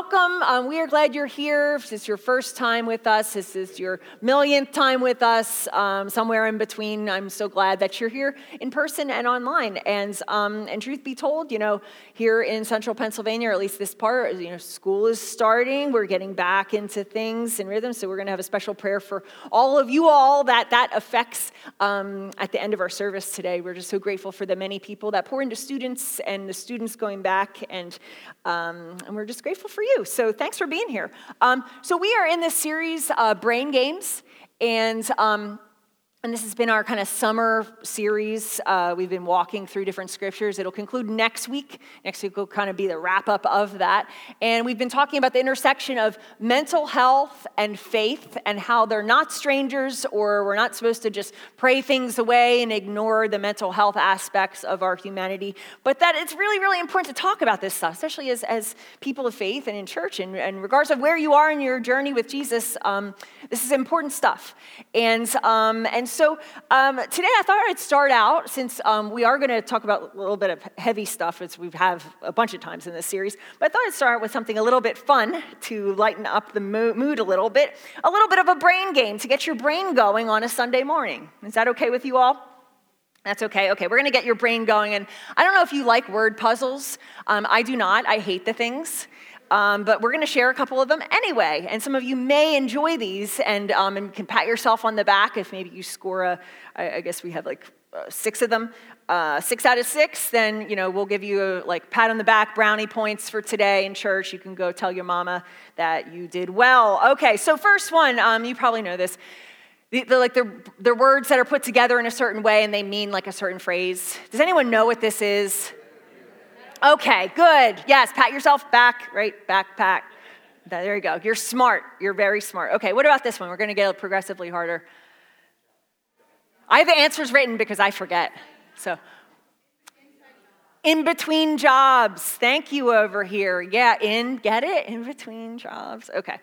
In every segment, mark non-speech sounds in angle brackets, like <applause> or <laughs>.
welcome. Um, we are glad you're here. If this is your first time with us, this is your millionth time with us, um, somewhere in between. I'm so glad that you're here in person and online. And, um, and truth be told, you know, here in central Pennsylvania, or at least this part, you know, school is starting. We're getting back into things and rhythm. So we're going to have a special prayer for all of you all that that affects um, at the end of our service today. We're just so grateful for the many people that pour into students and the students going back. And, um, and we're just grateful for you. So thanks for being here. Um, so we are in this series, uh, Brain Games, and um, and this has been our kind of summer series. Uh, we've been walking through different scriptures. It'll conclude next week. Next week will kind of be the wrap up of that. And we've been talking about the intersection of mental health and faith and how they're not strangers or we're not supposed to just pray things away and ignore the mental health aspects of our humanity. But that it's really, really important to talk about this stuff, especially as, as people of faith and in church. And, and regardless of where you are in your journey with Jesus, um, this is important stuff. And, um, and so um, today I thought I'd start out, since um, we are going to talk about a little bit of heavy stuff, as we have a bunch of times in this series, but I thought I'd start with something a little bit fun to lighten up the mood a little bit, a little bit of a brain game to get your brain going on a Sunday morning. Is that okay with you all? That's okay. Okay, we're going to get your brain going. And I don't know if you like word puzzles. Um, I do not. I hate the things. Um, but we're going to share a couple of them anyway. And some of you may enjoy these and, um, and can pat yourself on the back if maybe you score a, I, I guess we have like uh, six of them, uh, six out of six, then, you know, we'll give you a, like pat on the back brownie points for today in church. You can go tell your mama that you did well. Okay, so first one, um, you probably know this. They're like they're, they're words that are put together in a certain way and they mean like a certain phrase. Does anyone know what this is? Okay, good. Yes, pat yourself back, right? Backpack. There you go. You're smart. You're very smart. Okay, what about this one? We're going to get progressively harder. I have the answers written because I forget. So, in between jobs. Thank you over here. Yeah, in, get it? In between jobs. Okay.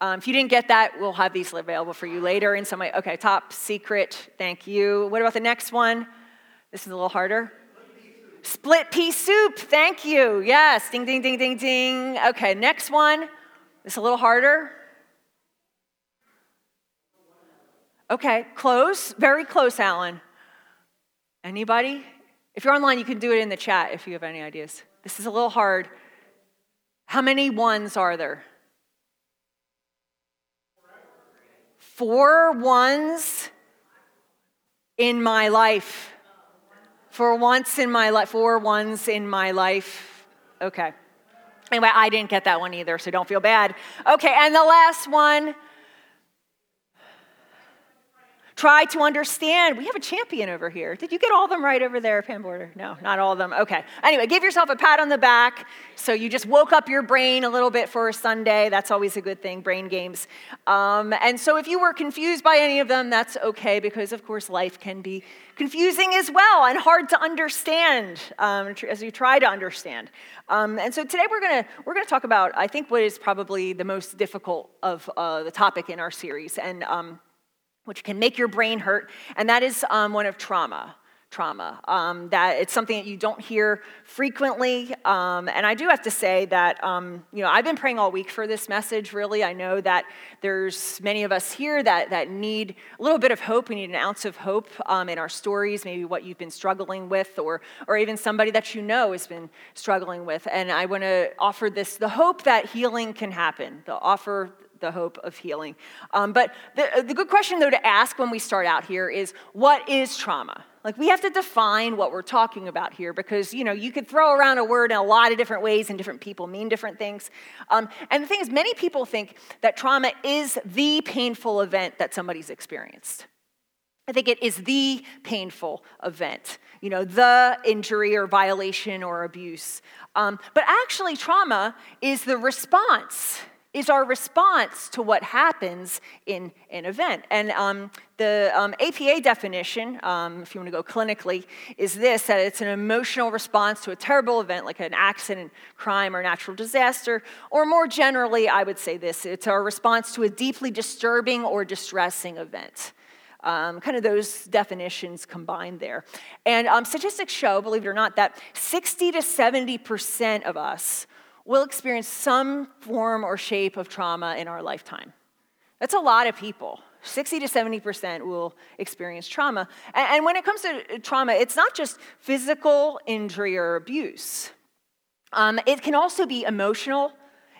Um, if you didn't get that, we'll have these available for you later in some way. Okay, top secret. Thank you. What about the next one? This is a little harder. Split pea soup, thank you. Yes, ding, ding, ding, ding, ding. Okay, next one. It's a little harder. Okay, close, very close, Alan. Anybody? If you're online, you can do it in the chat if you have any ideas. This is a little hard. How many ones are there? Four ones in my life. For once in my life, for once in my life. Okay. Anyway, I didn't get that one either, so don't feel bad. Okay, and the last one Try to understand. We have a champion over here. Did you get all of them right over there, Pam Border? No, not all of them. Okay. Anyway, give yourself a pat on the back. So you just woke up your brain a little bit for a Sunday. That's always a good thing, brain games. Um, and so if you were confused by any of them, that's okay because, of course, life can be confusing as well and hard to understand um, as you try to understand. Um, and so today we're going to we're gonna talk about, I think, what is probably the most difficult of uh, the topic in our series. And um, which can make your brain hurt, and that is um, one of trauma. Trauma. Um, that it's something that you don't hear frequently. Um, and I do have to say that, um, you know, I've been praying all week for this message, really. I know that there's many of us here that, that need a little bit of hope. We need an ounce of hope um, in our stories, maybe what you've been struggling with, or, or even somebody that you know has been struggling with. And I want to offer this the hope that healing can happen, the offer the hope of healing. Um, but the, the good question, though, to ask when we start out here is what is trauma? Like, we have to define what we're talking about here because, you know, you could throw around a word in a lot of different ways and different people mean different things. Um, and the thing is, many people think that trauma is the painful event that somebody's experienced. I think it is the painful event, you know, the injury or violation or abuse. Um, but actually, trauma is the response is our response to what happens in an event. And um, the um, APA definition, um, if you want to go clinically, is this that it's an emotional response to a terrible event like an accident, crime, or natural disaster. Or more generally, I would say this it's our response to a deeply disturbing or distressing event. Um, kind of those definitions combined there. And um, statistics show, believe it or not, that 60 to 70% of us will experience some form or shape of trauma in our lifetime. That's a lot of people. 60 to 70% will experience trauma. And when it comes to trauma, it's not just physical injury or abuse, um, it can also be emotional,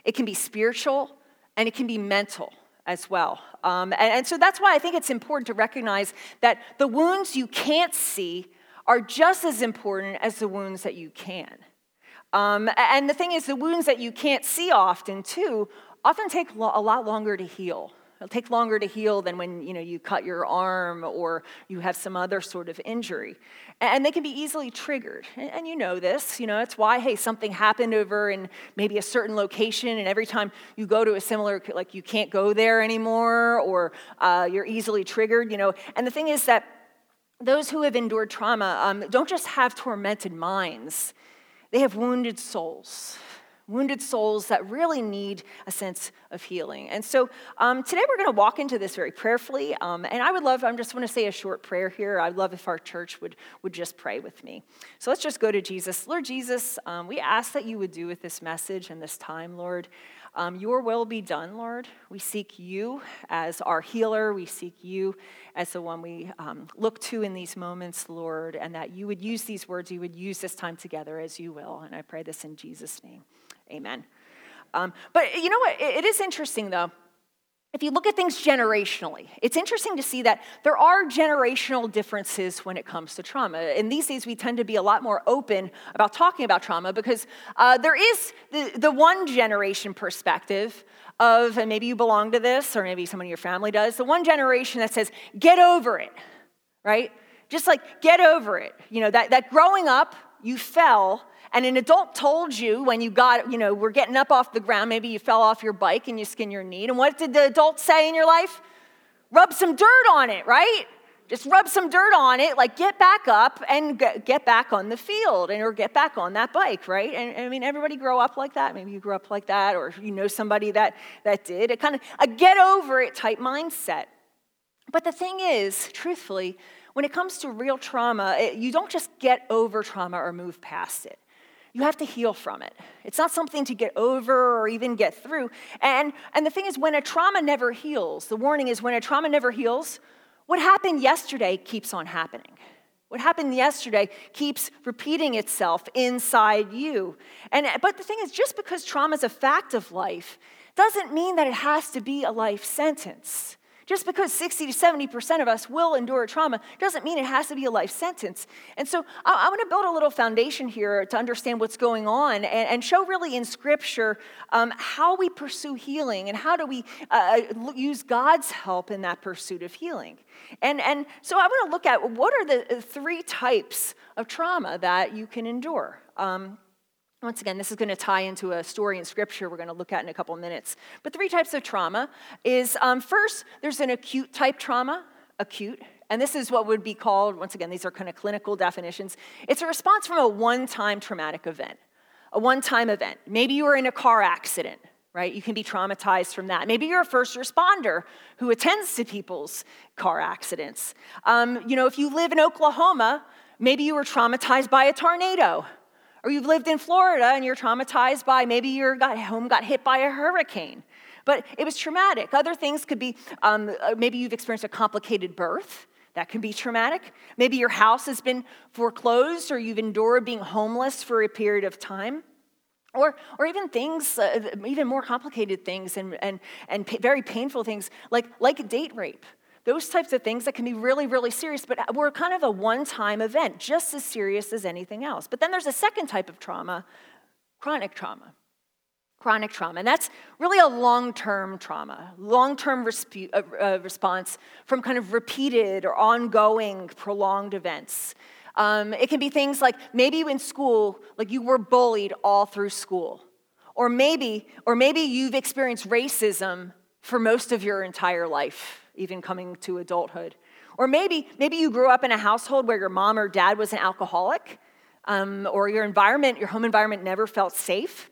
it can be spiritual, and it can be mental as well. Um, and, and so that's why I think it's important to recognize that the wounds you can't see are just as important as the wounds that you can. Um, and the thing is, the wounds that you can't see often, too, often take a lot longer to heal. It'll take longer to heal than when you know you cut your arm or you have some other sort of injury. And they can be easily triggered. And you know this, you know, it's why, hey, something happened over in maybe a certain location, and every time you go to a similar, like you can't go there anymore, or uh, you're easily triggered, you know. And the thing is that those who have endured trauma um, don't just have tormented minds, they have wounded souls wounded souls that really need a sense of healing. And so um, today we're going to walk into this very prayerfully. Um, and I would love, I'm just going to say a short prayer here. I'd love if our church would, would just pray with me. So let's just go to Jesus. Lord Jesus, um, we ask that you would do with this message and this time, Lord. Um, your will be done, Lord. We seek you as our healer. We seek you as the one we um, look to in these moments, Lord, and that you would use these words, you would use this time together as you will. And I pray this in Jesus' name. Amen. Um, but you know what? It is interesting, though. If you look at things generationally, it's interesting to see that there are generational differences when it comes to trauma. And these days, we tend to be a lot more open about talking about trauma because uh, there is the, the one generation perspective of, and maybe you belong to this, or maybe someone in your family does, the one generation that says, get over it, right? Just like get over it. You know, that, that growing up, you fell and an adult told you when you got, you know, we're getting up off the ground, maybe you fell off your bike and you skin your knee. And what did the adult say in your life? Rub some dirt on it, right? Just rub some dirt on it, like get back up and get back on the field and or get back on that bike, right? And I mean, everybody grow up like that. Maybe you grew up like that, or you know somebody that that did. A kind of a get over it type mindset. But the thing is, truthfully, when it comes to real trauma, it, you don't just get over trauma or move past it you have to heal from it. It's not something to get over or even get through. And, and the thing is, when a trauma never heals, the warning is when a trauma never heals, what happened yesterday keeps on happening. What happened yesterday keeps repeating itself inside you. And, but the thing is, just because trauma is a fact of life doesn't mean that it has to be a life sentence. Just because 60 to 70% of us will endure trauma doesn't mean it has to be a life sentence. And so I, I want to build a little foundation here to understand what's going on and, and show really in Scripture um, how we pursue healing and how do we uh, uh use God's help in that pursuit of healing. And, and so I want to look at what are the three types of trauma that you can endure. Um, once again, this is going to tie into a story in scripture we're going to look at in a couple minutes. But three types of trauma is um, first, there's an acute type trauma, acute. And this is what would be called, once again, these are kind of clinical definitions. It's a response from a one time traumatic event, a one time event. Maybe you were in a car accident, right? You can be traumatized from that. Maybe you're a first responder who attends to people's car accidents. Um, you know, if you live in Oklahoma, maybe you were traumatized by a tornado or you've lived in Florida and you're traumatized by maybe your home got hit by a hurricane. But it was traumatic. Other things could be um, uh, maybe you've experienced a complicated birth. That can be traumatic. Maybe your house has been foreclosed or you've endured being homeless for a period of time. Or, or even things, uh, even more complicated things and, and, and very painful things like, like date rape those types of things that can be really, really serious, but we're kind of a one time event, just as serious as anything else. But then there's a second type of trauma chronic trauma. Chronic trauma. And that's really a long term trauma, long term resp- uh, uh, response from kind of repeated or ongoing prolonged events. Um, it can be things like maybe in school, like you were bullied all through school. Or maybe, or maybe you've experienced racism for most of your entire life even coming to adulthood. Or maybe, maybe you grew up in a household where your mom or dad was an alcoholic, um, or your environment, your home environment never felt safe.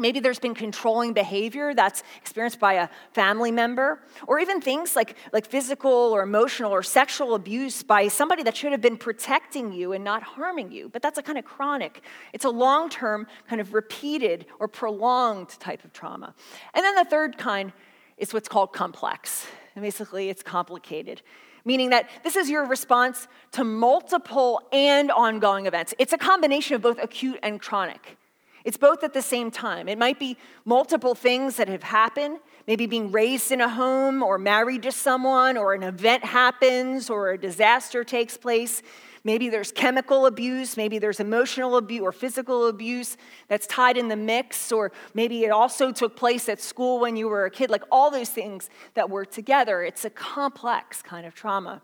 Maybe there's been controlling behavior that's experienced by a family member, or even things like, like physical or emotional or sexual abuse by somebody that should have been protecting you and not harming you. But that's a kind of chronic, it's a long term, kind of repeated or prolonged type of trauma. And then the third kind is what's called complex. And basically, it's complicated meaning that this is your response to multiple and ongoing events. It's a combination of both acute and chronic. It's both at the same time. It might be multiple things that have happened, maybe being raised in a home or married to someone, or an event happens or a disaster takes place. Maybe there's chemical abuse, maybe there's emotional abuse or physical abuse that's tied in the mix, or maybe it also took place at school when you were a kid, like all those things that work together. It's a complex kind of trauma.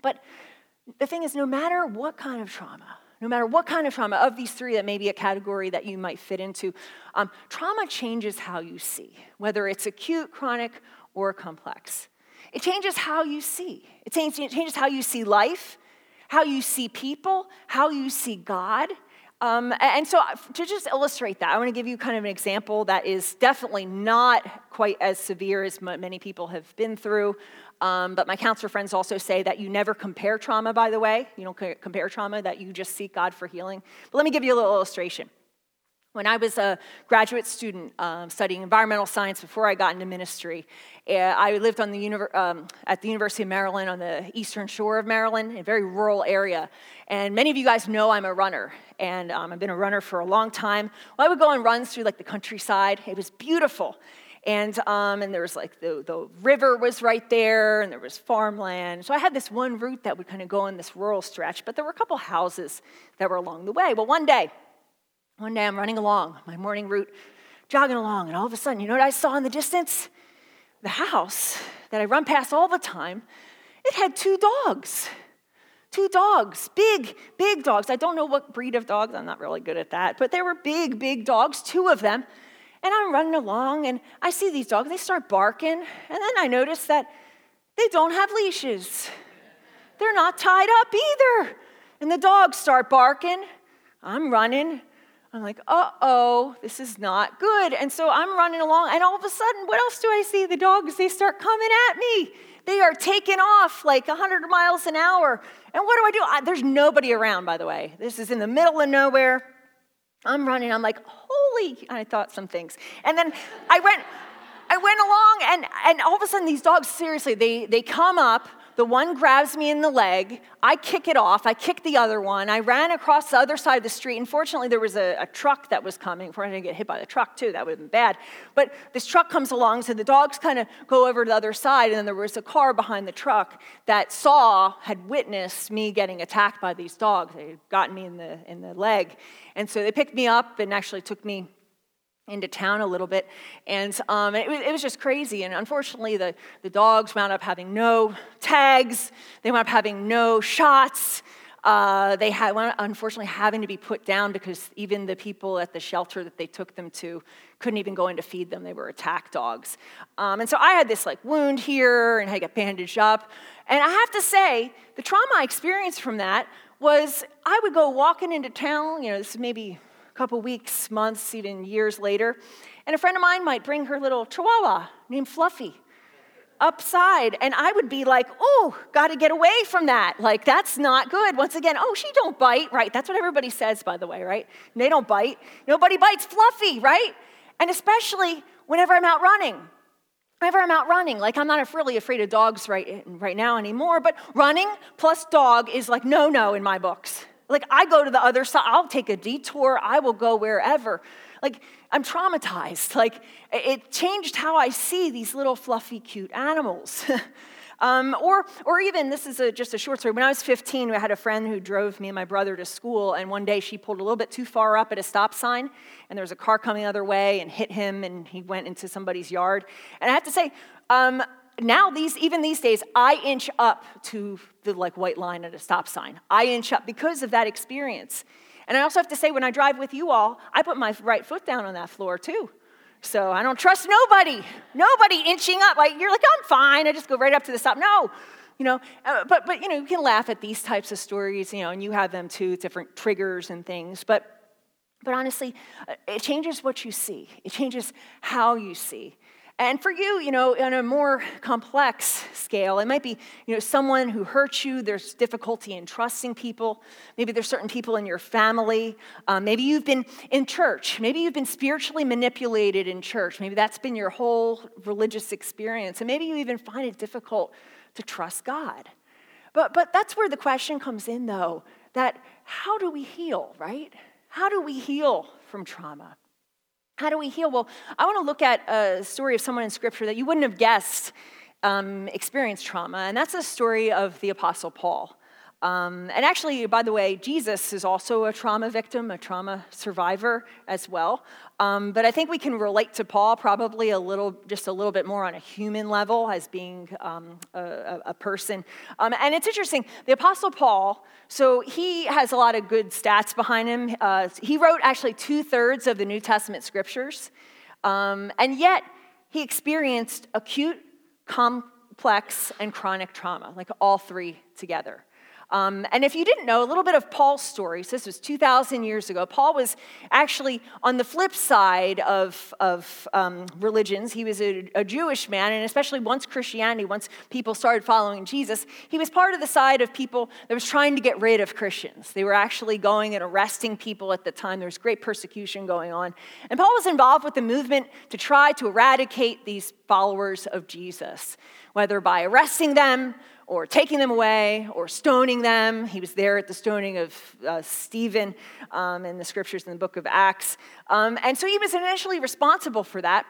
But the thing is, no matter what kind of trauma, no matter what kind of trauma, of these three that may be a category that you might fit into, um, trauma changes how you see, whether it's acute, chronic, or complex. It changes how you see. It changes how you see life, how you see people, how you see God. Um, and so, to just illustrate that, I want to give you kind of an example that is definitely not quite as severe as many people have been through. Um, but my counselor friends also say that you never compare trauma, by the way. You don't compare trauma, that you just seek God for healing. But let me give you a little illustration. When I was a graduate student um, studying environmental science before I got into ministry, uh, I lived on the um, at the University of Maryland on the eastern shore of Maryland, a very rural area. And many of you guys know I'm a runner, and um, I've been a runner for a long time. Well, I would go on runs through like the countryside. It was beautiful. And, um, and there was like the, the river was right there, and there was farmland. So I had this one route that would kind of go in this rural stretch, but there were a couple houses that were along the way. Well, one day, one day I'm running along my morning route, jogging along, and all of a sudden, you know what I saw in the distance? The house that I run past all the time, it had two dogs. Two dogs, big, big dogs. I don't know what breed of dogs, I'm not really good at that, but they were big, big dogs, two of them. And I'm running along and I see these dogs, they start barking. And then I notice that they don't have leashes. They're not tied up either. And the dogs start barking. I'm running. I'm like, uh oh, this is not good. And so I'm running along, and all of a sudden, what else do I see? The dogs, they start coming at me. They are taking off like 100 miles an hour. And what do I do? I, there's nobody around, by the way. This is in the middle of nowhere. I'm running. I'm like, holy, I thought some things. And then I went, I went along and, and all of a sudden these dogs, seriously, they, they come up, the one grabs me in the leg. I kick it off. I kick the other one. I ran across the other side of the street. Unfortunately, there was a, a truck that was coming. I didn't get hit by the truck, too. That would have been bad. But this truck comes along, so the dogs kind of go over to the other side. And then there was a car behind the truck that saw, had witnessed me getting attacked by these dogs. They had gotten me in the, in the leg. And so they picked me up and actually took me into town a little bit. And um, it, was, it, was, just crazy. And unfortunately, the, the dogs wound up having no tags, they wound up having no shots. Uh, they had, unfortunately, having to be put down because even the people at the shelter that they took them to couldn't even go in to feed them. They were attack dogs. Um, and so I had this like wound here and to get bandaged up. And I have to say, the trauma I experienced from that was I would go walking into town, you know, this is maybe couple weeks, months, even years later. And a friend of mine might bring her little chihuahua named Fluffy upside and i would be like oh got to get away from that. Like that's not good. Once again oh she don't bite right? That's what everybody says by the way right? They don't bite. Nobody bites fluffy right? And especially whenever i'm out running. Whenever i'm out running like i'm not really afraid of dogs right, right now anymore but running plus dog is like no no in my books like, I go to the other side, I'll take a detour, I will go wherever. Like, I'm traumatized. <laughs> Like, it changed how I see these little fluffy, cute animals. <laughs> um, or, or even, this is a, just a short story. When I was 15, I had a friend who drove me and my brother to school, and one day she pulled a little bit too far up at a stop sign, and there was a car coming the other way and hit him, and he went into somebody's yard. And I have to say, um, now these even these days i inch up to the like white line at a stop sign. I inch up because of that experience. And i also have to say when i drive with you all i put my right foot down on that floor too. So i don't trust nobody. Nobody inching up. Like you're like i'm fine. I just go right up to the stop. No. You know uh, but but you know you can laugh at these types of stories you know and you have them too different triggers and things. But But honestly, uh, it changes what you see, it changes how you see. And for you, you know, on a more complex scale, it might be, you know, someone who hurts you. There's difficulty in trusting people. Maybe there's certain people in your family. Um, maybe you've been in church. Maybe you've been spiritually manipulated in church. Maybe that's been your whole religious experience. And maybe you even find it difficult to trust God. But, but that's where the question comes in, though, that how do we heal, right? How do we heal from trauma? How do we heal? Well, I want to look at a story of someone in Scripture that you wouldn't have guessed um, experienced trauma, and that's the story of the Apostle Paul. Um, and actually, by the way, Jesus is also a trauma victim, a trauma survivor as well. Um, but I think we can relate to Paul probably a little, just a little bit more on a human level as being um, a, a, person. Um, and it's interesting, the Apostle Paul, so he has a lot of good stats behind him. Uh, he wrote actually two thirds of the New Testament scriptures. Um, and yet, he experienced acute, complex, and chronic trauma, like all three together. Um, and if you didn't know, a little bit of Paul's story. So this was 2,000 years ago. Paul was actually on the flip side of, of um, religions. He was a, a, Jewish man, and especially once Christianity, once people started following Jesus, he was part of the side of people that was trying to get rid of Christians. They were actually going and arresting people at the time. There was great persecution going on. And Paul was involved with the movement to try to eradicate these followers of Jesus, whether by arresting them or taking them away or stoning them. He was there at the stoning of uh, Stephen um, in the scriptures in the book of Acts. Um, and so he was initially responsible for that.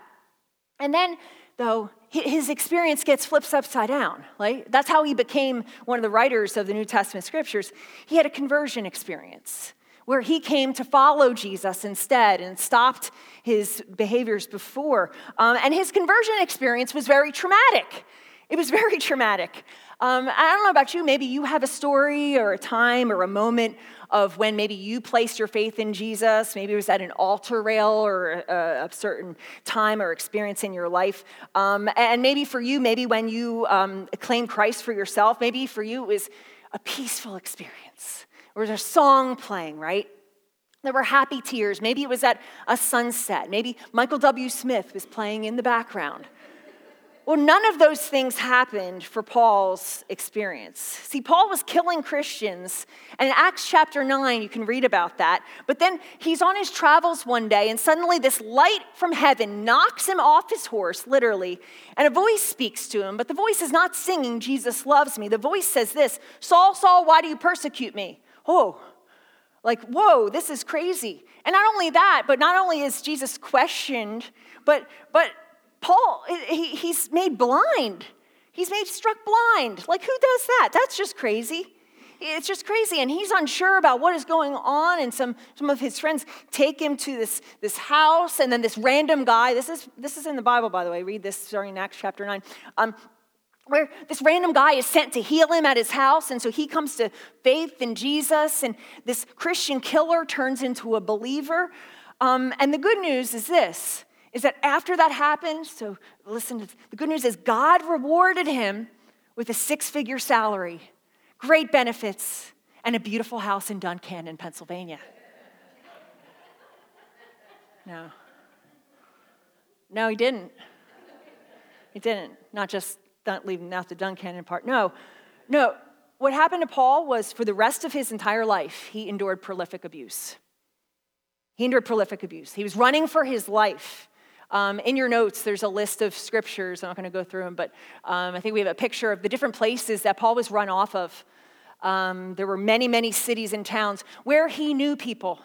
And then, though, his experience gets flipped upside down. Right? That's how he became one of the writers of the New Testament scriptures. He had a conversion experience where he came to follow Jesus instead and stopped his behaviors before. Um, and his conversion experience was very traumatic. It was very traumatic. Um, I don't know about you, maybe you have a story or a time or a moment of when maybe you placed your faith in Jesus. Maybe it was at an altar rail or a, a certain time or experience in your life. Um, and maybe for you, maybe when you um, claim Christ for yourself, maybe for you it was a peaceful experience. Or there's a song playing, right? There were happy tears. Maybe it was at a sunset. Maybe Michael W. Smith was playing in the background. Well, none of those things happened for Paul's experience. See, Paul was killing Christians, and in Acts chapter 9, you can read about that. But then he's on his travels one day, and suddenly this light from heaven knocks him off his horse, literally, and a voice speaks to him. But the voice is not singing, Jesus loves me. The voice says this Saul, Saul, why do you persecute me? Oh, like, whoa, this is crazy. And not only that, but not only is Jesus questioned, but, but Paul, he, he's made blind. He's made struck blind. Like, who does that? That's just crazy. It's just crazy. And he's unsure about what is going on. And some, some of his friends take him to this, this house. And then this random guy, this is, this is in the Bible, by the way. Read this starting in Acts chapter 9. Um, where this random guy is sent to heal him at his house. And so he comes to faith in Jesus. And this Christian killer turns into a believer. Um, and the good news is this is that after that happened, so listen, the good news is God rewarded him with a six figure salary, great benefits, and a beautiful house in Duncannon, Pennsylvania. No. No, he didn't. He didn't. Not just leaving out the Duncannon part. No, no. What happened to Paul was for the rest of his entire life, he endured prolific abuse. He endured prolific abuse. He was running for his life. Um, in your notes, there's a list of scriptures. I'm not going to go through them, but um, I think we have a picture of the different places that Paul was run off of. Um, there were many, many cities and towns where he knew people,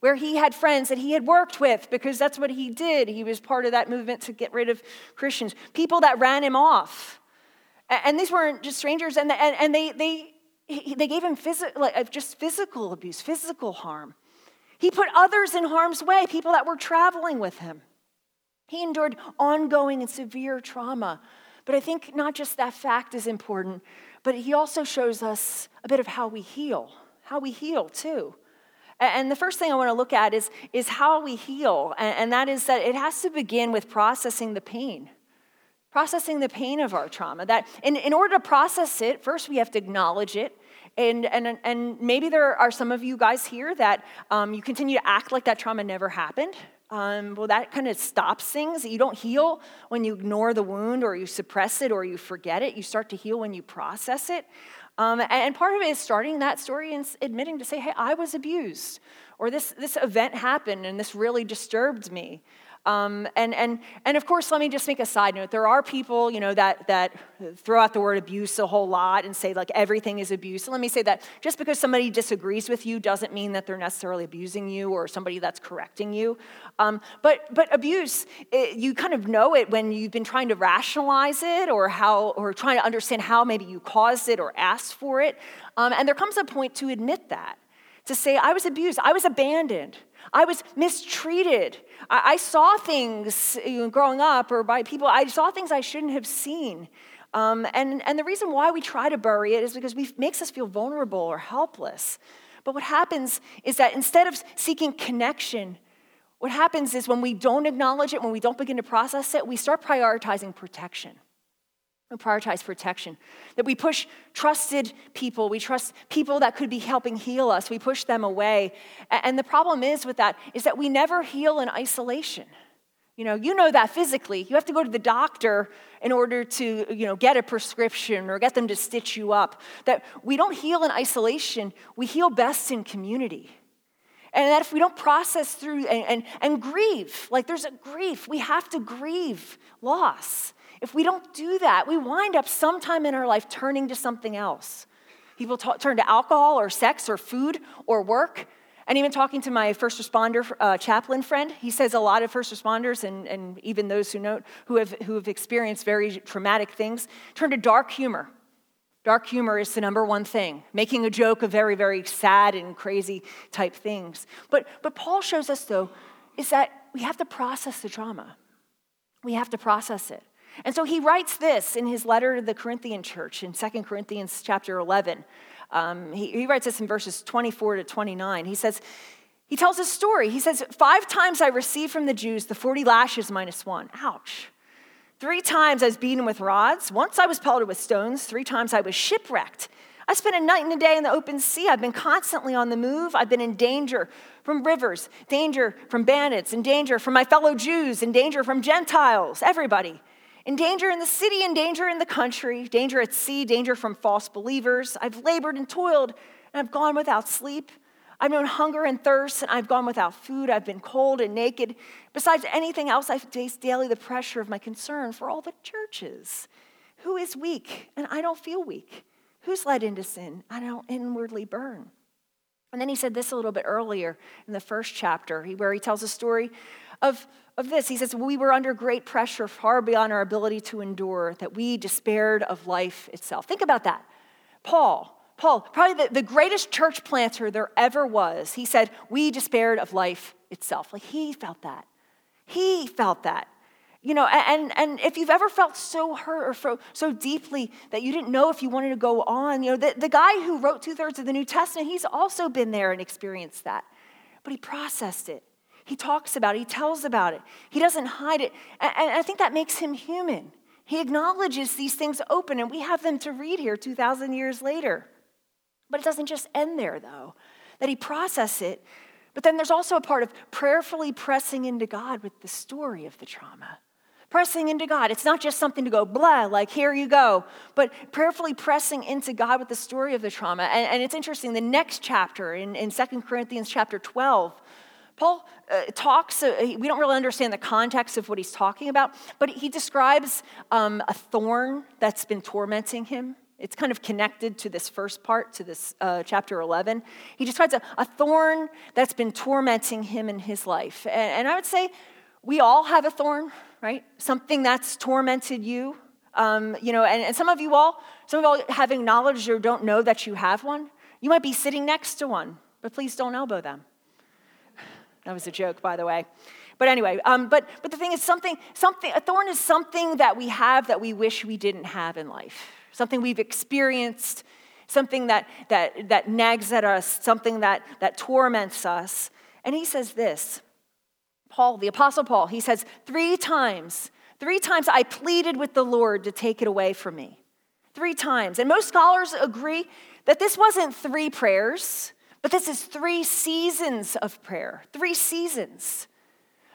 where he had friends that he had worked with because that's what he did. He was part of that movement to get rid of Christians, people that ran him off. And these weren't just strangers, and, and, they, they, they gave him phys- like, just physical abuse, physical harm. He put others in harm's way, people that were traveling with him. He endured ongoing and severe trauma. But I think not just that fact is important, but he also shows us a bit of how we heal, how we heal too. And the first thing I want to look at is, is how we heal, and that is that it has to begin with processing the pain. Processing the pain of our trauma. That in, in order to process it, first we have to acknowledge it, And, and, and maybe there are some of you guys here that um, you continue to act like that trauma never happened. Um, well, that kind of stops things. You don't heal when you ignore the wound or you suppress it or you forget it. You start to heal when you process it. Um, and part of it is starting that story and admitting to say, hey, I was abused, or this, this event happened and this really disturbed me. Um, and, and, and of course, let me just make a side note. There are people, you know, that, that throw out the word abuse a whole lot and say like everything is abuse. So let me say that just because somebody disagrees with you doesn't mean that they're necessarily abusing you or somebody that's correcting you. Um, but, but abuse, it, you kind of know it when you've been trying to rationalize it or how, or trying to understand how maybe you caused it or asked for it. Um, and there comes a point to admit that to say, I was abused, I was abandoned, I was mistreated. I, I saw things growing up or by people, I saw things I shouldn't have seen. Um, and, and the reason why we try to bury it is because it makes us feel vulnerable or helpless. But what happens is that instead of seeking connection, what happens is when we don't acknowledge it, when we don't begin to process it, we start prioritizing protection. We prioritize protection. That we push trusted people, we trust people that could be helping heal us, we push them away. And the problem is with that is that we never heal in isolation. You know, you know that physically. You have to go to the doctor in order to, you know, get a prescription or get them to stitch you up. That we don't heal in isolation, we heal best in community. And that if we don't process through and, and, and grieve, like there's a grief, we have to grieve loss. If we don't do that, we wind up sometime in our life turning to something else. People turn to alcohol or sex or food or work. And even talking to my first responder uh, chaplain friend, he says a lot of first responders and, and even those who know who have, who have experienced very traumatic things turn to dark humor. Dark humor is the number one thing, making a joke of very, very sad and crazy type things. But, but Paul shows us, though, is that we have to process the trauma. We have to process it. And so he writes this in his letter to the Corinthian church in 2 Corinthians chapter 11. Um, he, he writes this in verses 24 to 29. He says, he tells a story. He says, Five times I received from the Jews the 40 lashes minus one. Ouch. Three times I was beaten with rods. Once I was pelted with stones. Three times I was shipwrecked. I spent a night and a day in the open sea. I've been constantly on the move. I've been in danger from rivers, danger from bandits, in danger from my fellow Jews, in danger from Gentiles, everybody. In danger in the city in danger in the country, danger at sea, danger from false believers. I've labored and toiled, and I've gone without sleep. I've known hunger and thirst, and I've gone without food. I've been cold and naked. Besides anything else, I face daily the pressure of my concern for all the churches. Who is weak? And I don't feel weak. Who's led into sin? I don't inwardly burn. And then he said this a little bit earlier in the first chapter, where he tells a story of, of this. He says, We were under great pressure, far beyond our ability to endure, that we despaired of life itself. Think about that. Paul, Paul, probably the, the greatest church planter there ever was, he said, We despaired of life itself. Like he felt that. He felt that. You know, and, and if you've ever felt so hurt or so, deeply that you didn't know if you wanted to go on, you know, the, the guy who wrote two thirds of the New Testament, he's also been there and experienced that. But he processed it. He talks about it, he tells about it, he doesn't hide it. And I think that makes him human. He acknowledges these things open, and we have them to read here 2,000 years later. But it doesn't just end there, though, that he processes it. But then there's also a part of prayerfully pressing into God with the story of the trauma. Pressing into God. It's not just something to go blah, like here you go, but prayerfully pressing into God with the story of the trauma. And, and it's interesting, the next chapter in, in 2 Corinthians chapter 12, Paul uh, talks, uh, we don't really understand the context of what he's talking about, but he describes um, a thorn that's been tormenting him. It's kind of connected to this first part, to this uh, chapter 11. He describes a, a, thorn that's been tormenting him in his life. And, and, I would say we all have a thorn, right? Something that's tormented you. Um, you know, and, and some of you all, some of you all have acknowledged or don't know that you have one. You might be sitting next to one, but please don't elbow them. That was a joke, by the way. But anyway, um, but, but the thing is, something, something, a thorn is something that we have that we wish we didn't have in life, something we've experienced, something that, that, that nags at us, something that, that torments us. And he says this Paul, the Apostle Paul, he says, Three times, three times I pleaded with the Lord to take it away from me. Three times. And most scholars agree that this wasn't three prayers, but this is three seasons of prayer. Three seasons.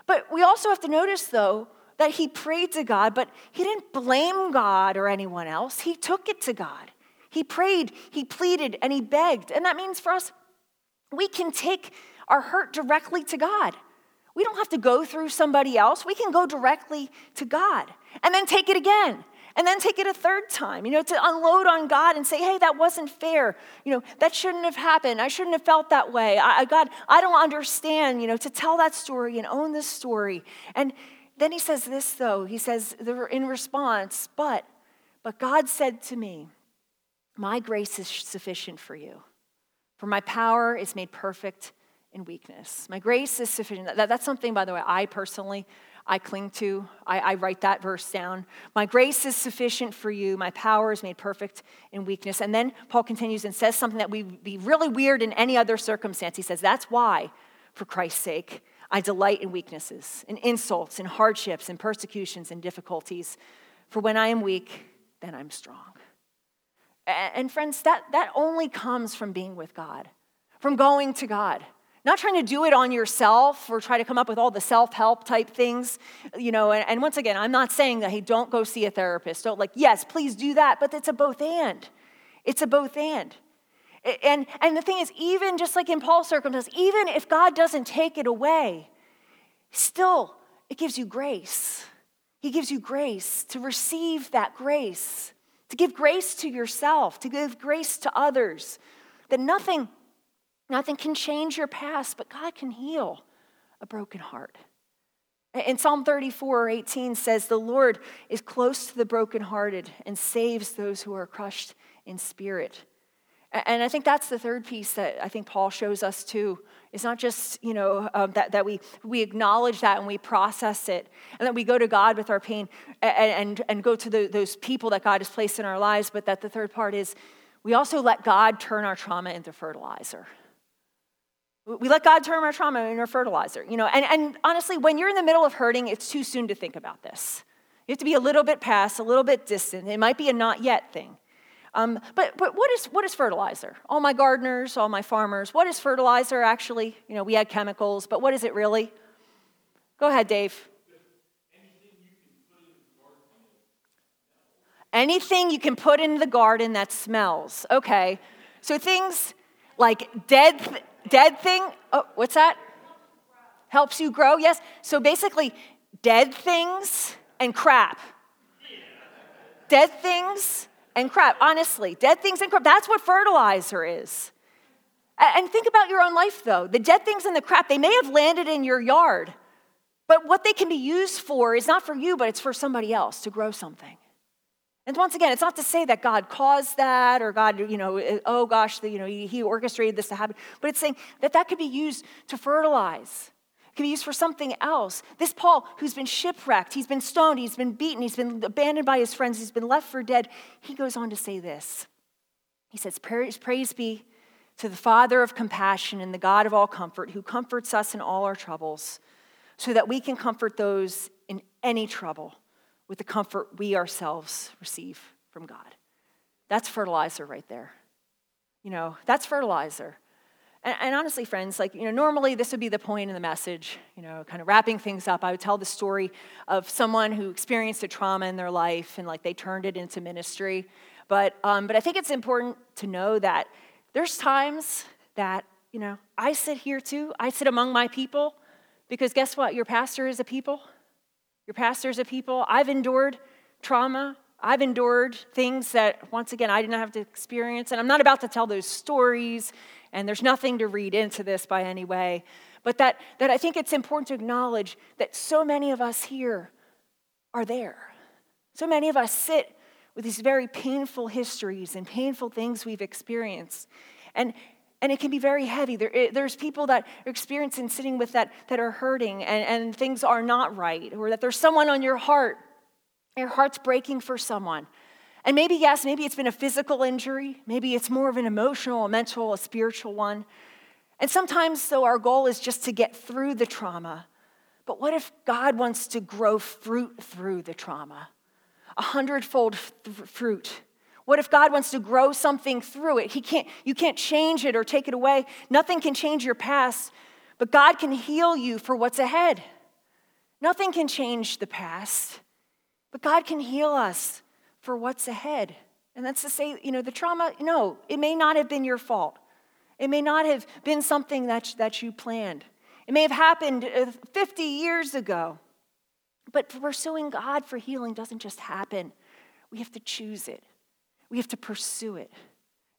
But we also have to notice, though, that he prayed to God, but he didn't blame God or anyone else. He took it to God. He prayed, he pleaded, and he begged. And that means for us, we can take our hurt directly to God. We don't have to go through somebody else. We can go directly to God and then take it again and then take it a third time, you know, to unload on God and say, hey, that wasn't fair. You know, that shouldn't have happened. I shouldn't have felt that way. I, God, I don't understand, you know, to tell that story and own this story. And then he says this, though. He says in response, but, but God said to me, my grace is sufficient for you, for my power is made perfect in weakness. My grace is sufficient. That, that's something, by the way, I personally I cling to. I, I, write that verse down. My grace is sufficient for you. My power is made perfect in weakness. And then Paul continues and says something that would be really weird in any other circumstance. He says, That's why, for Christ's sake, I delight in weaknesses, in insults, in hardships, in persecutions, in difficulties. For when I am weak, then I'm strong. And friends, that, that only comes from being with God, from going to God. Not trying to do it on yourself or try to come up with all the self help type things, you know. And, and, once again, I'm not saying that, hey, don't go see a therapist. Don't, like, yes, please do that, but it's a both and. It's a both and. And, and the thing is, even just like in Paul's circumstance, even if God doesn't take it away, still, it gives you grace. He gives you grace to receive that grace, to give grace to yourself, to give grace to others. That nothing Nothing can change your past, but God can heal a broken heart. And Psalm 34, 18 says, The Lord is close to the brokenhearted and saves those who are crushed in spirit. And I think that's the third piece that I think Paul shows us too. It's not just, you know, um, that, that we, we acknowledge that and we process it, and that we go to God with our pain and, and, and go to the, those people that God has placed in our lives, but that the third part is we also let God turn our trauma into fertilizer. We let God turn our trauma into our fertilizer, you know. And, and honestly, when you're in the middle of hurting, it's too soon to think about this. You have to be a little bit past, a little bit distant. It might be a not yet thing. Um, but but what, is, what is fertilizer? All my gardeners, all my farmers, what is fertilizer actually? You know, we had chemicals, but what is it really? Go ahead, Dave. Anything you can put in the garden that smells. Okay. So things like dead, dead thing, oh, what's that? Helps you grow, yes. So basically, dead things and crap. Dead things and crap, honestly. Dead things and crap. That's what fertilizer is. And think about your own life, though. The dead things and the crap, they may have landed in your yard, but what they can be used for is not for you, but it's for somebody else to grow something. And once again, it's not to say that God caused that or God, you know, oh gosh, the, you know, he, he orchestrated this to happen, but it's saying that that could be used to fertilize. It could be used for something else. This Paul, who's been shipwrecked, he's been stoned, he's been beaten, he's been abandoned by his friends, he's been left for dead. He goes on to say this. He says, Praise, praise be to the Father of compassion and the God of all comfort, who comforts us in all our troubles, so that we can comfort those in any trouble with the comfort we ourselves receive from God. That's fertilizer right there. You know, that's fertilizer. And, and, honestly, friends, like, you know, normally this would be the point in the message, you know, kind of wrapping things up. I would tell the story of someone who experienced a trauma in their life and like they turned it into ministry. But, um, but I think it's important to know that there's times that, you know, I sit here too, I sit among my people because guess what? Your pastor is a people. Your pastors of people. I've endured trauma. I've endured things that, once again, I didn't have to experience. And I'm not about to tell those stories, and there's nothing to read into this by any way. But that, that I think it's important to acknowledge that so many of us here are there. So many of us sit with these very painful histories and painful things we've experienced. And, and it can be very heavy. There, it, there's people that are experiencing sitting with that that are hurting and, and things are not right, or that there's someone on your heart, your heart's breaking for someone. And maybe, yes, maybe it's been a physical injury, maybe it's more of an emotional, a mental, a spiritual one. And sometimes, though, our goal is just to get through the trauma. But what if God wants to grow fruit through the trauma? A hundredfold f- fruit What if God wants to grow something through it? He can't, you can't change it or take it away. Nothing can change your past, but God can heal you for what's ahead. Nothing can change the past, but God can heal us for what's ahead. And that's to say, you know, the trauma, no, it may not have been your fault. It may not have been something that, that you planned. It may have happened uh, 50 years ago. But pursuing God for healing doesn't just happen, we have to choose it, we have to pursue it.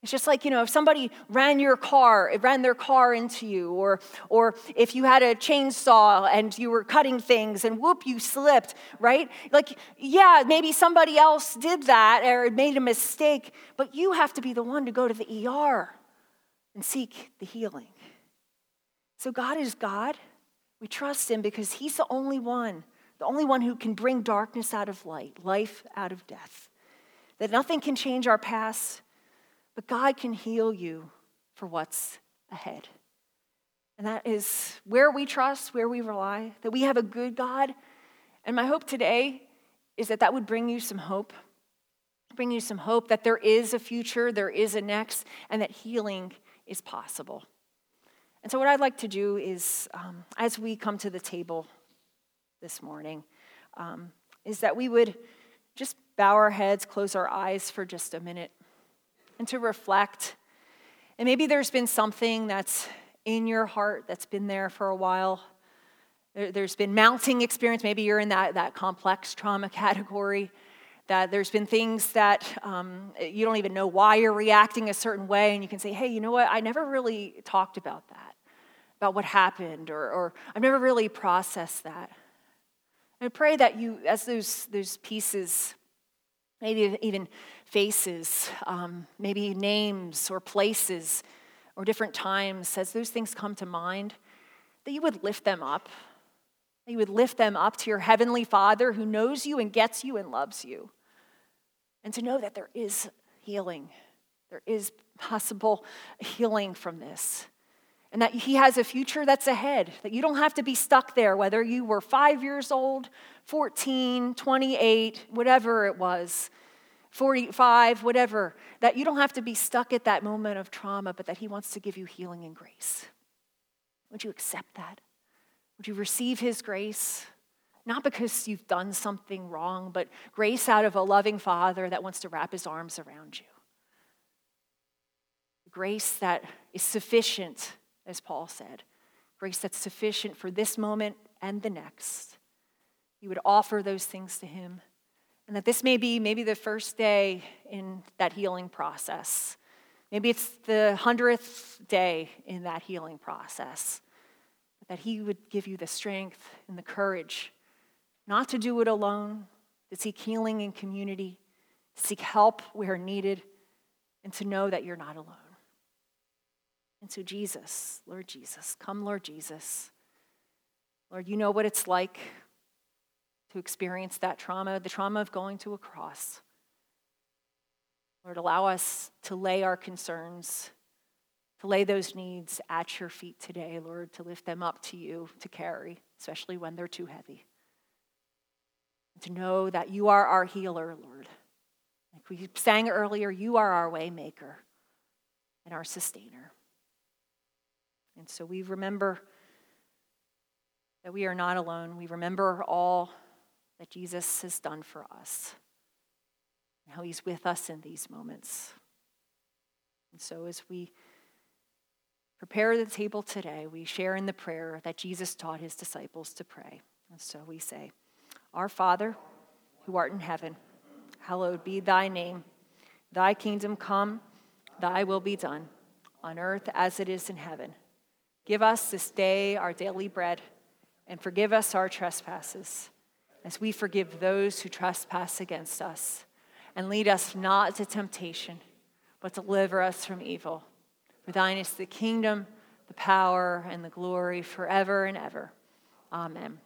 It's just like, you know, if somebody ran your car, it ran their car into you, or, or if you had a chainsaw and you were cutting things and whoop, you slipped, right? Like, yeah, maybe somebody else did that or made a mistake, but you have to be the one to go to the ER and seek the healing. So God is God. We trust Him because He's the only one, the only one who can bring darkness out of light, life out of death. That nothing can change our past but God can heal you for what's ahead. And that is where we trust, where we rely, that we have a good God. And my hope today is that that would bring you some hope, bring you some hope that there is a future, there is a next, and that healing is possible. And so, what I'd like to do is, um, as we come to the table this morning, um, is that we would just bow our heads, close our eyes for just a minute and to reflect. And maybe there's been something that's in your heart that's been there for a while. There's been mounting experience. Maybe you're in that, that complex trauma category. That there's been things that um, you don't even know why you're reacting a certain way, and you can say, hey, you know what? I never really talked about that, about what happened, or, or I've never really processed that. I pray that you, as those, those pieces, maybe even faces, um, maybe names or places or different times, as those things come to mind, that you would lift them up. That you would lift them up to your heavenly Father who knows you and gets you and loves you. And to know that there is healing, there is possible healing from this. And that He has a future that's ahead, that you don't have to be stuck there, whether you were five years old, 14, 28, whatever it was 45, whatever, that you don't have to be stuck at that moment of trauma, but that He wants to give you healing and grace. Would you accept that? Would you receive His grace? Not because you've done something wrong, but grace out of a loving Father that wants to wrap His arms around you. Grace that is sufficient, as Paul said. Grace that's sufficient for this moment and the next. You would offer those things to Him. And that this may be maybe the first day in that healing process. Maybe it's the hundredth day in that healing process. But that He would give you the strength and the courage not to do it alone, to seek healing in community, seek help where needed, and to know that you're not alone. And so, Jesus, Lord Jesus, come, Lord Jesus. Lord, you know what it's like to experience that trauma, the trauma of going to a cross. Lord, allow us to lay our concerns, to lay those needs at your feet today, Lord, to lift them up to you to carry, especially when they're too heavy. And to know that you are our healer, Lord. Like we sang earlier, you are our waymaker and our sustainer. And so we remember that we are not alone. We remember all that Jesus has done for us and how he's with us in these moments. And so, as we prepare the table today, we share in the prayer that Jesus taught his disciples to pray. And so we say, Our Father, who art in heaven, hallowed be thy name. Thy kingdom come, thy will be done, on earth as it is in heaven. Give us this day our daily bread, and forgive us our trespasses as we forgive those who trespass against us. And lead us not to temptation, but deliver us from evil. For thine is the kingdom, the power, and the glory forever and ever. Amen.